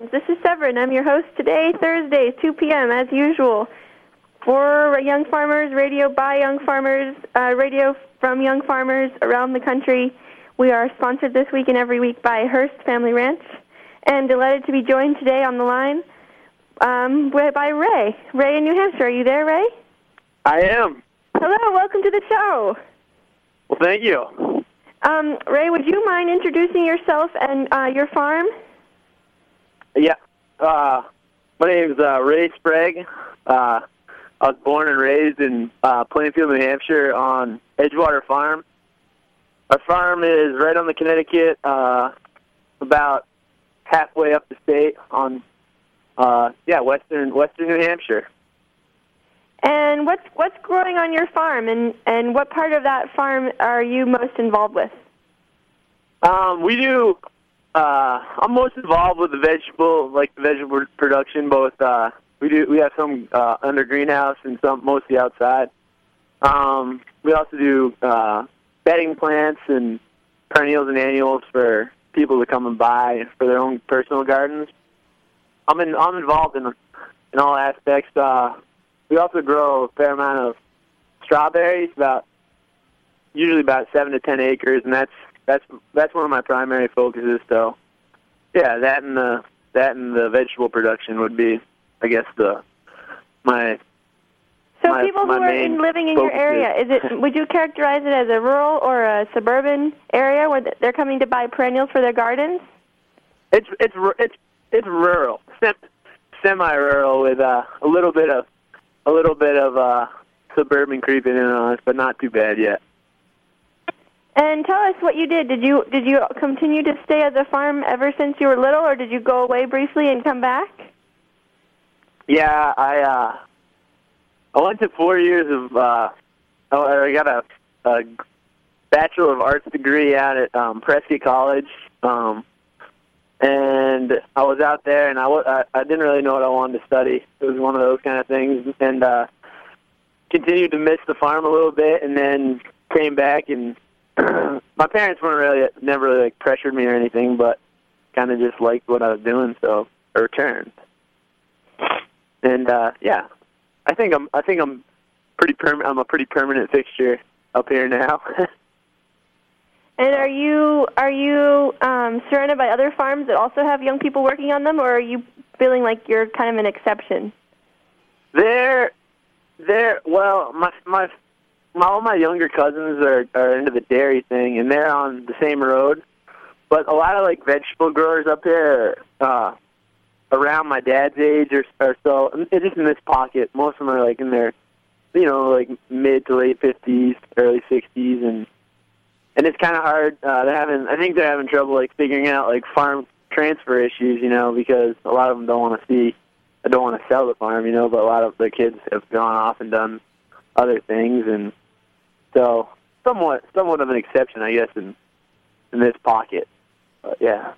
This is Severine. I'm your host today, Thursday, 2 p.m. as usual. For Young Farmers, radio by Young Farmers, uh, radio from Young Farmers around the country. We are sponsored this week and every week by Hearst Family Ranch, and delighted to be joined today on the line um, by Ray. Ray in New Hampshire. Are you there, Ray? I am. Hello, welcome to the show. Well, thank you. Um, Ray, would you mind introducing yourself and uh, your farm? Yeah. Uh, my name is uh, Ray Sprague. Uh, I was born and raised in uh, Plainfield, New Hampshire, on Edgewater Farm. Our farm is right on the Connecticut, uh, about halfway up the state on, uh, yeah, western western New Hampshire. And what's what's growing on your farm, and and what part of that farm are you most involved with? Um, we do. Uh, I'm most involved with the vegetable, like the vegetable production. Both uh, we do. We have some uh, under greenhouse and some mostly outside. Um, we also do uh, bedding plants and perennials and annuals for people to come and buy for their own personal gardens. I'm in, I'm involved in in all aspects. Uh, we also grow a fair amount of strawberries, about usually about seven to ten acres, and that's that's that's one of my primary focuses. So, yeah, that and the that and the vegetable production would be, I guess, the my. So my- people who my are in, living in your area, is it would you characterize it as a rural or a suburban area where they're coming to buy perennials for their gardens? It's it's it's it's rural, Sem- semi-rural with uh, a little bit of a little bit of uh, suburban creeping in on us, but not too bad yet. And tell us what you did. Did you did you continue to stay at the farm ever since you were little, or did you go away briefly and come back? Yeah, I uh, I went to four years of uh, oh, I got a, a bachelor of arts degree out at um, Prescott College, um, and I was out there, and I, I I didn't really know what I wanted to study. It was one of those kind of things, and uh, continued to miss the farm a little bit, and then came back and my parents weren't really never really like pressured me or anything, but kind of just liked what I was doing, so I returned. And uh, yeah, I think I'm I think I'm pretty perm- I'm a pretty permanent fixture up here now. And are you are you um, surrounded by other farms that also have young people working on them, or are you feeling like you're kind of an exception? They're they're well, my my my all my younger cousins are are into the dairy thing, and they're on the same road. But a lot of like vegetable growers up here, uh, around my dad's age or, or so, it's just in this pocket. Most of them are like in their, you know, like mid to late fifties, early sixties, and and it's kind of hard. Uh, they're having, I think they're having trouble like figuring out like farm transfer issues, you know, because a lot of them don't want to see, I don't want to sell the farm, you know, but a lot of the kids have gone off and done other things, and so somewhat, somewhat of an exception, I guess, in in this pocket. But yeah.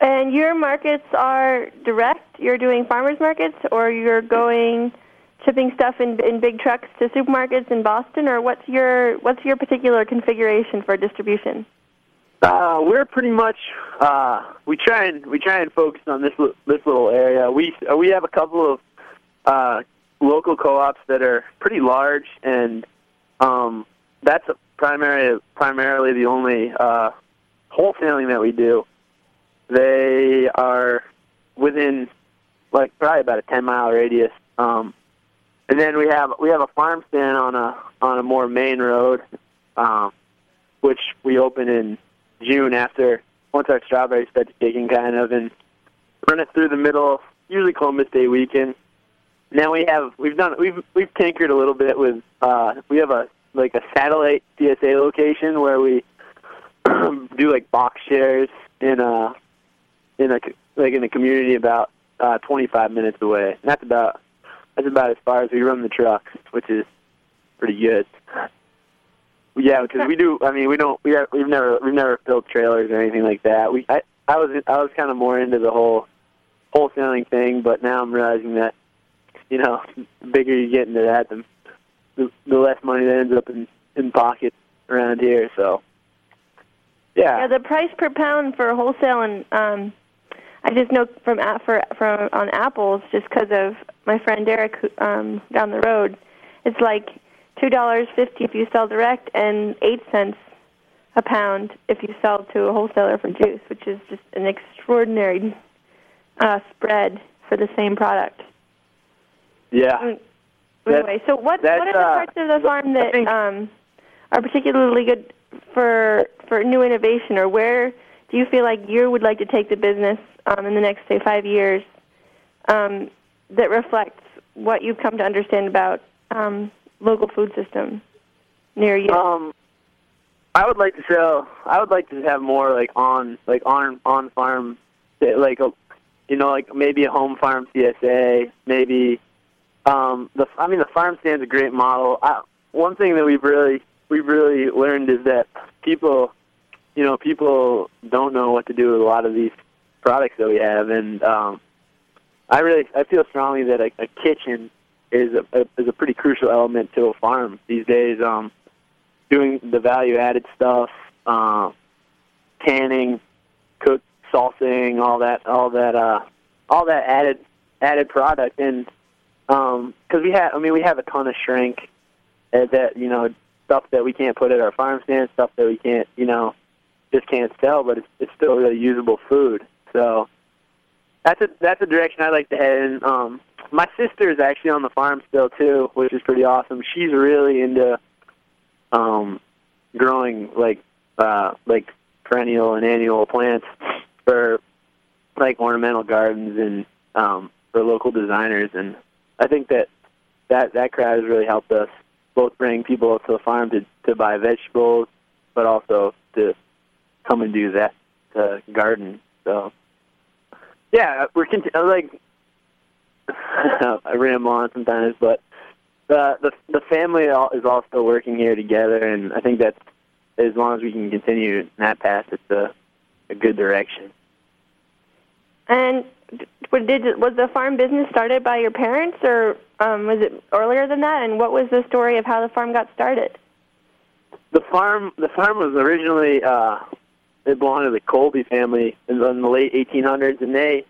And your markets are direct. You're doing farmers markets, or you're going shipping stuff in in big trucks to supermarkets in Boston, or what's your what's your particular configuration for distribution? Uh, we're pretty much uh, we try and we try and focus on this this little area. We we have a couple of uh, local co-ops that are pretty large, and um, that's primary primarily the only uh, wholesaling that we do. They are within like probably about a ten mile radius. Um, and then we have we have a farm stand on a on a more main road, um, which we open in June after once our strawberries start kicking, kind of, and run it through the middle, usually Columbus Day weekend. Now we have we've done we've we've tinkered a little bit with uh, we have a like a satellite CSA location where we do like box shares in a in a like in a community about uh, 25 minutes away. And that's about that's about as far as we run the trucks, which is pretty good. Yeah, because we do. I mean, we don't. We have, we've never we've never built trailers or anything like that. We I I was I was kind of more into the whole wholesaling thing, but now I'm realizing that you know, the bigger you get into that, the the, less money that ends up in in pockets around here. So yeah, Yeah, the price per pound for wholesale and um, I just know from for from on apples just because of my friend Derek um, down the road, it's like two dollars fifty if you sell direct and eight cents a pound if you sell to a wholesaler for juice, which is just an extraordinary uh, spread for the same product. Yeah. Mm. Anyway, so what what are the uh, parts of the farm that think- um, are particularly good for for new innovation, or where do you feel like you would like to take the business um, in the next say five years um, that reflects what you've come to understand about um, local food system near you? Um, I would like to sell. I would like to have more like on like on on farm, like a, you know, like maybe a home farm CSA. Maybe um, the I mean the farm stand's a great model. I, one thing that we've really we've really learned is that people, you know, people don't know what to do with a lot of these products that we have, and um, I really I feel strongly that a, a kitchen is a, a is a pretty crucial element to a farm these days. Um, doing the value added stuff, uh, canning, cook, salsing, all that, all that, uh, all that added added product, and because we have, I mean, we have a ton of shrink that you know stuff that we can't put at our farm stand, stuff that we can't, you know, just can't sell, but it's it's still really usable food. So that's a that's a direction I like to head in. Um, my sister is actually on the farm still too, which is pretty awesome. She's really into um, growing like uh, like perennial and annual plants for like ornamental gardens and um, for local designers, and I think that that that crowd has really helped us both bring people up to the farm to to buy vegetables, but also to come and do that uh, garden. So yeah, we're conti- like I ramble on sometimes, but the the the family all, is all still working here together, and I think that as long as we can continue in that path, it's a a good direction. and did was the farm business started by your parents, or um, was it earlier than that? And what was the story of how the farm got started? The farm the farm was originally uh, it belonged to the Colby family in the, in the late 1800s, and they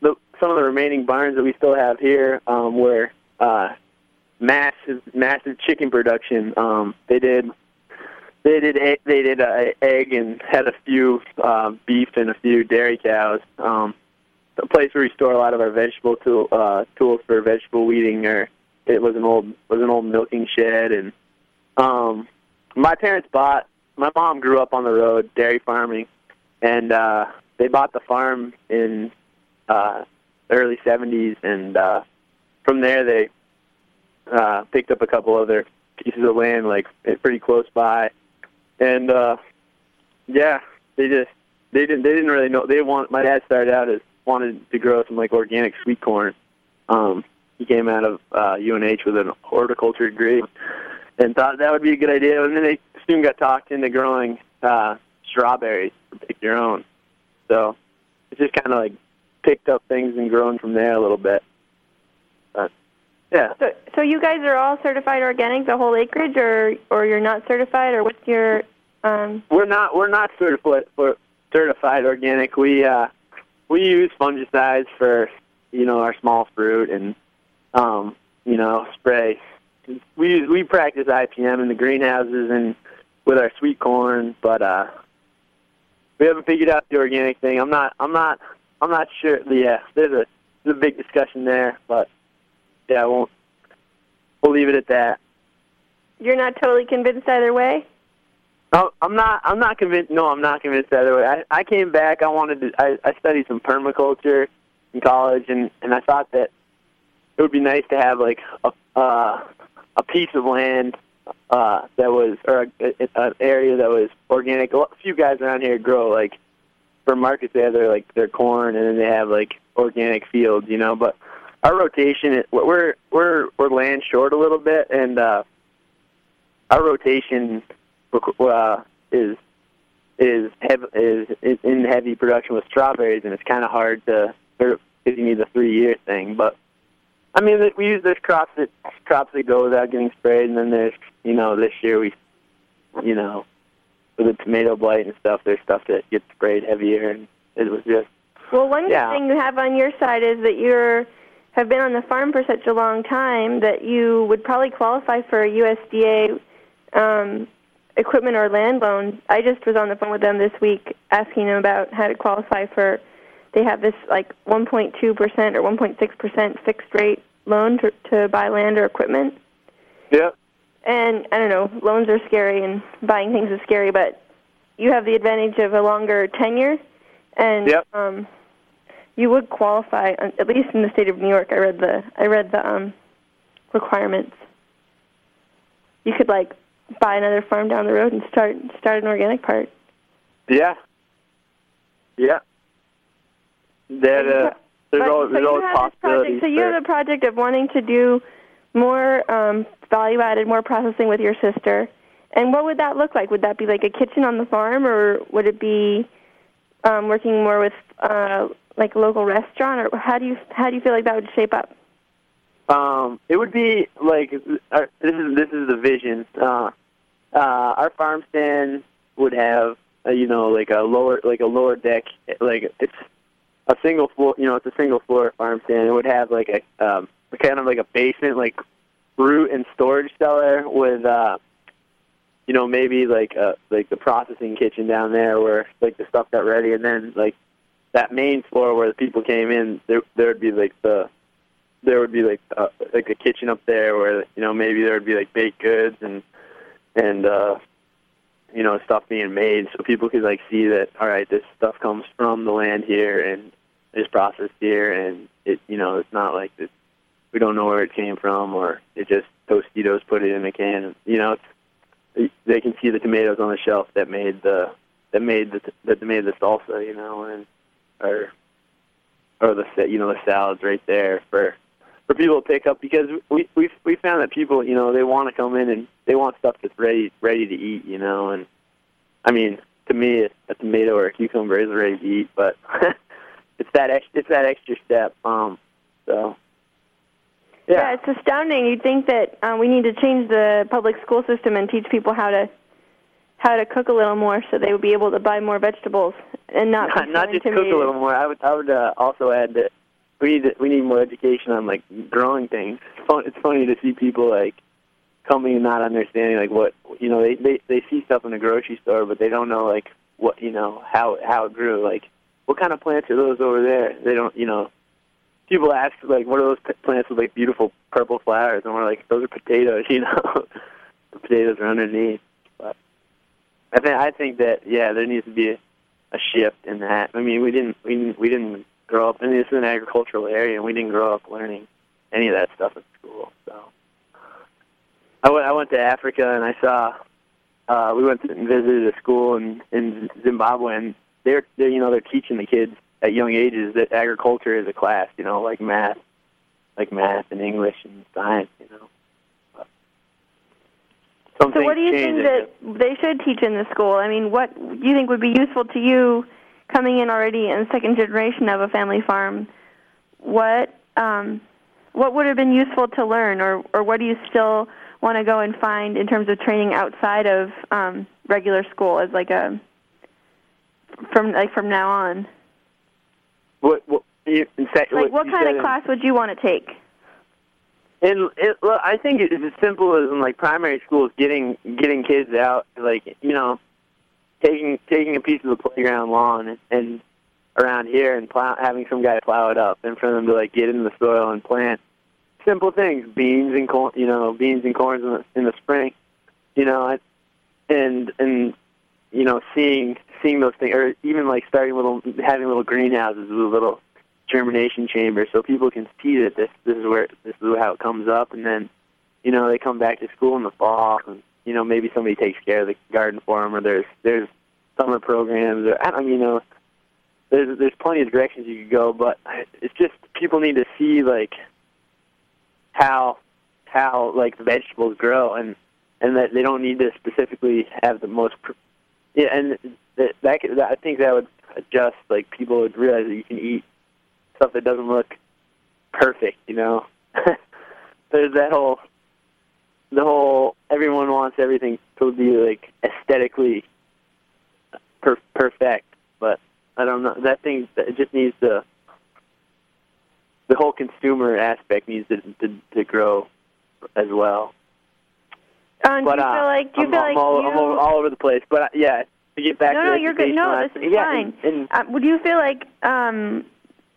the, some of the remaining barns that we still have here um, were uh, massive massive chicken production. Um, they did they did they did uh, egg and had a few uh, beef and a few dairy cows. Um, a place where we store a lot of our vegetable tool, uh, tools for vegetable weeding. Or it was an old was an old milking shed, and um, my parents bought. My mom grew up on the road dairy farming, and uh, they bought the farm in uh, early '70s, and uh, from there they uh, picked up a couple other pieces of land like pretty close by, and uh, yeah, they just they didn't they didn't really know they want. My dad started out as wanted to grow some like organic sweet corn. Um, he came out of uh, UNH with an horticulture degree and thought that would be a good idea. And then they soon got talked into growing uh, strawberries for pick your own. So it's just kind of like picked up things and grown from there a little bit. But yeah. So, so you guys are all certified organic, the whole acreage, or or you're not certified, or what's your? Um... We're not. We're not certified for certified organic. We uh, we use fungicides for you know our small fruit and um, you know spray. We we practice IPM in the greenhouses and with our sweet corn, but uh, we haven't figured out the organic thing. I'm not I'm not I'm not sure. Yeah, there's a there's a big discussion there, but yeah, I won't. We'll leave it at that. You're not totally convinced either way. I'm not. I'm not convinced. No, I'm not convinced either way. I, I came back. I wanted to. I, I studied some permaculture in college, and and I thought that it would be nice to have like a uh, a piece of land uh, that was or an area that was organic. A few guys around here grow like for markets. They have their like their corn, and then they have like organic fields, you know. But our rotation, we're we're we're land short a little bit, and uh, our rotation uh, is is heavy, is is in heavy production with strawberries, and it's kind of hard to because you need the three year thing. But I mean, we use this crops that crops that go without getting sprayed, and then there's you know this year we you know with the tomato blight and stuff, there's stuff that gets sprayed heavier, and it was just well. One yeah. thing you have on your side is that you're have been on the farm for such a long time that you would probably qualify for a USDA um, equipment or land loan. I just was on the phone with them this week asking them about how to qualify for. They have this like 1.2 percent or 1.6 percent fixed rate loan to, to buy land or equipment. Yeah. And I don't know, loans are scary and buying things is scary, but you have the advantage of a longer tenure, and yep. um, you would qualify at least in the state of New York. I read the I read the um, requirements. You could like buy another farm down the road and start start an organic part. Yeah. Yeah. That uh, there's but, so there's always possibilities. So you have a project of wanting to do more um, value added, more processing with your sister. And what would that look like? Would that be like a kitchen on the farm, or would it be um, working more with uh, like a local restaurant, or how do you how do you feel like that would shape up? Um, it would be like our, this is this is the vision. Uh, uh, our farm stand would have uh, you know like a lower like a lower deck like it's a single floor you know it's a single floor farm stand. It would have like a um, kind of like a basement like root and storage cellar with uh, you know maybe like uh, like the processing kitchen down there where like the stuff got ready, and then like that main floor where the people came in, there there would be like the there would be like uh, like a kitchen up there where you know maybe there would be like baked goods and and uh you know stuff being made so people could like see that all right this stuff comes from the land here and is processed here and it you know it's not like this we don't know where it came from or it just Tostitos put it in a can. You know it's they can see the tomatoes on the shelf that made the that made the that made the salsa you know and or or the you know the salads right there for for people to pick up because we we we found that people you know they want to come in and they want stuff that's ready ready to eat you know and I mean to me a tomato or a cucumber is ready to eat but it's that ex- it's that extra step um so yeah. yeah it's astounding you'd think that uh, we need to change the public school system and teach people how to how to cook a little more, so they would be able to buy more vegetables and not not, not just cook a little more. I would I would uh, also add that we need we need more education on like growing things. It's fun, it's funny to see people like coming and not understanding like what you know they they they see stuff in the grocery store, but they don't know like what you know how how it grew. Like what kind of plants are those over there? They don't you know. People ask like, "What are those p- plants with like beautiful purple flowers?" And we're like, "Those are potatoes." You know, the potatoes are underneath. But I think I think that yeah, there needs to be a, a shift in that. I mean, we didn't we didn't, we didn't grow up. I mean, this is an agricultural area, and we didn't grow up learning any of that stuff at school. So I went I went to Africa, and I saw. Uh, we went and visited a school in in Zimbabwe, and they're, they're you know they're teaching the kids at young ages that agriculture is a class. You know, like math, like math and English and science. You know. Some So, what do you think that they should teach in the school? I mean, what do you think would be useful to you coming in already in second generation of a family farm? What um, what would have been useful to learn, or or what do you still want to go and find in terms of training outside of um, regular school as like a from like from now on? What, what, you, fact, Like, what you kind of in- class would you want to take? And it, well, I think it's as simple as in like primary schools, getting getting kids out, like you know, taking taking a piece of the playground lawn and, around here and plow, having some guy plow it up, and for them to like get in the soil and plant simple things, beans and corn, you know, beans and corns in the, in the spring, you know, and and you know, seeing seeing those things, or even like starting little having little greenhouses with little germination chamber so people can see that this this is where this is how it comes up and then you know they come back to school in the fall and you know maybe somebody takes care of the garden for them or there's there's summer programs or I don't you know there's there's plenty of directions you could go but it's just people need to see like how how like the vegetables grow and and that they don't need to specifically have the most pr- yeah and that, that, that I think that would adjust like people would realize that you can eat stuff that doesn't look perfect, you know. There's that whole the whole everyone wants everything to be like aesthetically per- perfect, but I don't know. That thing it just needs to the whole consumer aspect needs to to, to grow as well. Do But you uh, feel like do you I'm, feel I'm like all, you I'm all, all over the place. But uh, yeah, to get back no, to no, you're good. No, this is yeah, fine. And, and Uh, would you feel like um,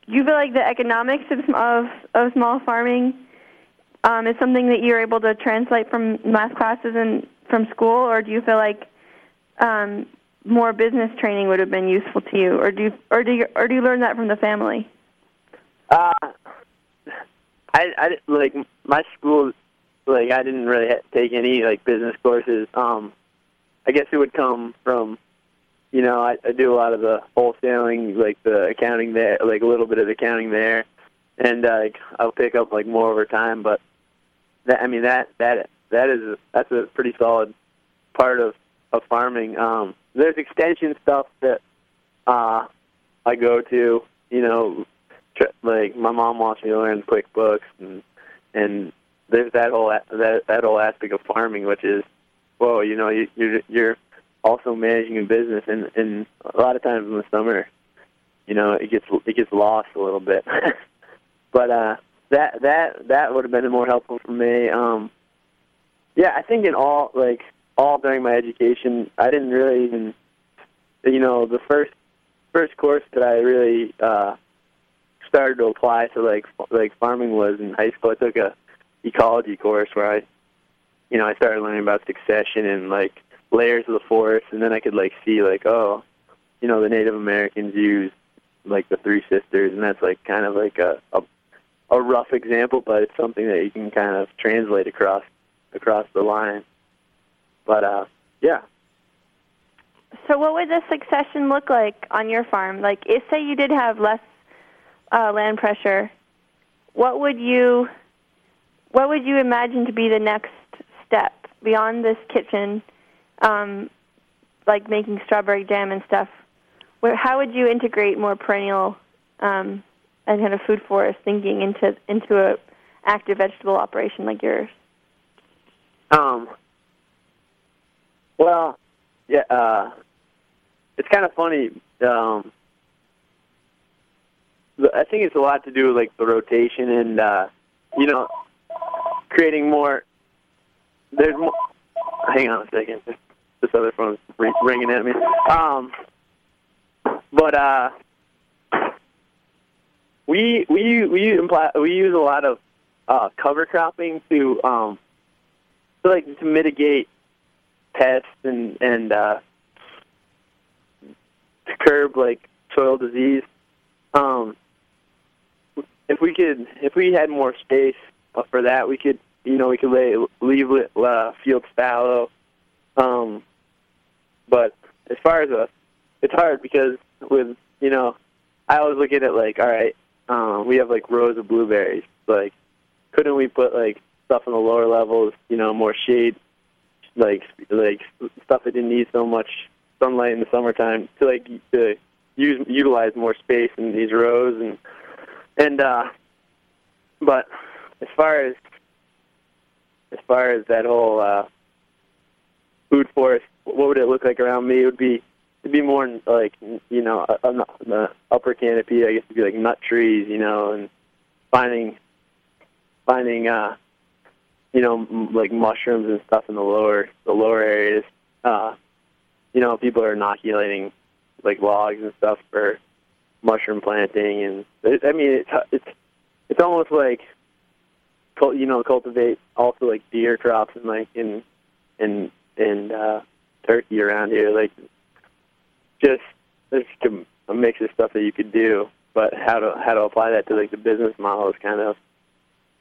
you feel like the economics of of, of small farming um, is something that you're able to translate from math classes and from school, or do you feel like um, more business training would have been useful to you, or do you, or do you, or do you learn that from the family? Uh, I, I like my school. Like I didn't really take any like business courses. Um, I guess it would come from, you know, I, I do a lot of the wholesaling, like the accounting there, like a little bit of accounting there, and uh, like I'll pick up like more over time. But that I mean that that that is a, that's a pretty solid part of of farming. Um, there's extension stuff that uh, I go to, you know, tr- like my mom wants me to learn QuickBooks and and there's that whole that that whole aspect of farming, which is, whoa, you know, you, you're you're also managing a business, and and a lot of times in the summer, you know, it gets it gets lost a little bit. but uh, that that that would have been more helpful for me. Um, yeah, I think in all like all during my education, I didn't really even, you know, the first first course that I really uh, started to apply to like like farming was in high school. I took a ecology course where I, you know, I started learning about succession and like layers of the forest, and then I could like see like oh, you know, the Native Americans used like the Three Sisters, and that's like kind of like a a, a rough example, but it's something that you can kind of translate across across the line. But uh, yeah, So, what would the succession look like on your farm? Like, if say you did have less uh, land pressure, what would you what would you imagine to be the next step beyond this kitchen, um, like making strawberry jam and stuff? Where, how would you integrate more perennial um, and kind of food forest thinking into into a active vegetable operation like yours? Um. Well, yeah, uh, it's kind of funny. Um, I think it's a lot to do with like the rotation and uh, you know creating more. There's more. Hang on a second. This other phone's ringing at me. Um, but uh, we we we imply, we use a lot of uh, cover cropping to um, to like to mitigate pests and and uh, to curb like soil disease. Um, if we could, if we had more space for that, we could, you know, we could lay, leave uh, fields fallow. Um, but as far as a, it's hard because with, you know, I always look at it like, all right, um, we have like rows of blueberries. Like, couldn't we put like stuff in the lower levels, you know, more shade, like like stuff that didn't need so much sunlight in the summertime to like to use utilize more space in these rows and and uh, but as far as as far as that whole uh, food forest, what would it look like around me? It would be it'd be more like you know a, the upper canopy. I guess it'd be like nut trees, you know, and finding finding uh, you know m- like mushrooms and stuff in the lower the lower areas. Uh, you know, people are inoculating like logs and stuff for mushroom planting, and it, I mean it's it's it's almost like you know cultivate also like deer crops and like in and and uh, turkey around here. Like just there's a, a mix of stuff that you could do, but how to how to apply that to like the business model is kind of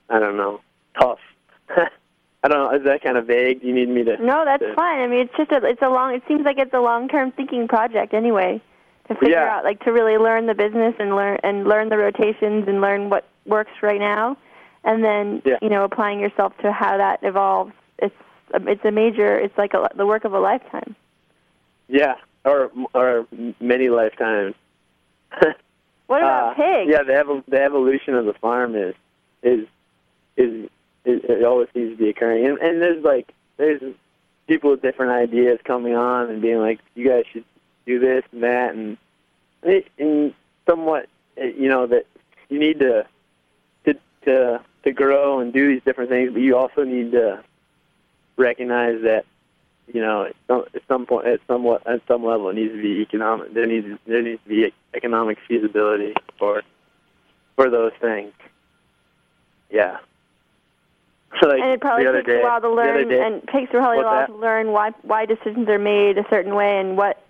I don't know tough. I don't know. Is that kind of vague? Do you need me to? No, that's to, fine. I mean, it's just a it's a long. It seems like it's a long term thinking project anyway to figure Yeah. out like to really learn the business and learn and learn the rotations and learn what works right now and then Yeah. you know applying yourself to how that evolves it's it's a major it's like a, the work of a lifetime Yeah, or or many lifetimes. what about Uh, pigs Yeah, the evo- the evolution of the farm is is is, is it always seems to be occurring, and and there's like there's people with different ideas coming on and being like, you guys should do this and that, and it, and somewhat you know that you need to to to to grow and do these different things, but you also need to recognize that you know at some, at some point at somewhat at some level it needs to be economic. There needs there needs to be economic feasibility for for those things. Yeah. So like and it probably takes day, a while to learn day- and takes probably a while that? to learn why why decisions are made a certain way and what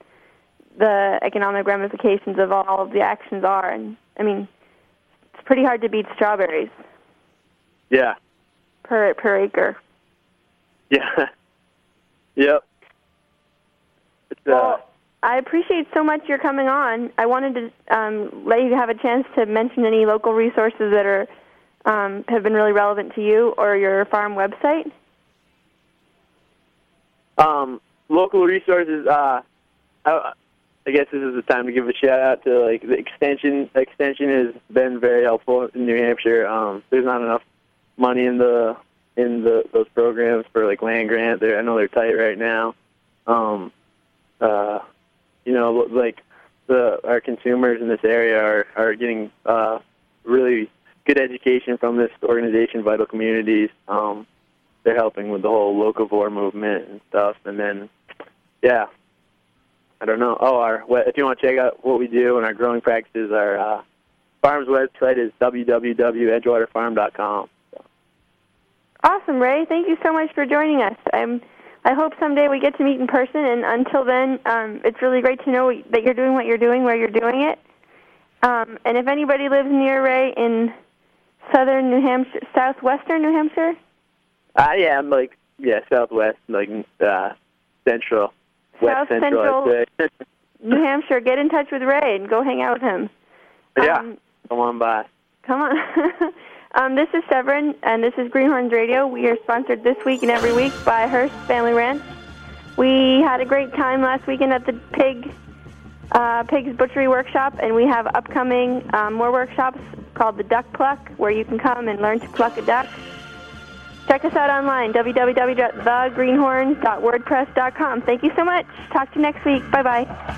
the economic ramifications of all of the actions are and i mean it's pretty hard to beat strawberries yeah, per per acre yeah, yep. Uh, Well, I appreciate so much your coming on. I wanted to um, let you have a chance to mention any local resources that are um, have been really relevant to you or your farm website. um, local resources. Uh, I, I guess this is the time to give a shout out to like the extension. Extension has been very helpful in New Hampshire. Um, there's not enough money in the in the those programs for like land grant. They're, I know they're tight right now. Um, uh, you know, like the our consumers in this area are are getting uh, really good education from this organization, Vital Communities. Um, they're helping with the whole locavore movement and stuff. And then, yeah, I don't know. Oh, our if you want to check out what we do and our growing practices, our uh, farm's website is www.edgewaterfarm.com. Awesome, Ray. Thank you so much for joining us. I'm, I hope someday we get to meet in person. And until then, um, it's really great to know that you're doing what you're doing, where you're doing it. Um, and if anybody lives near Ray in southern New Hampshire, southwestern New Hampshire, Uh, yeah, I'm like yeah, southwest, like uh, central, South west central. Central. New Hampshire, get in touch with Ray and go hang out with him. yeah, Um, come on by. Come on. um, this is Severine, and this is Greenhorns Radio. We are sponsored this week and every week by Hearst Family Ranch. We had a great time last weekend at the Pig uh, Pigs Butchery Workshop, and we have upcoming um, more workshops called the Duck Pluck, where you can come and learn to pluck a duck. Check us out online, www.thegreenhorn.wordpress.com. Thank you so much. Talk to you next week. Bye bye.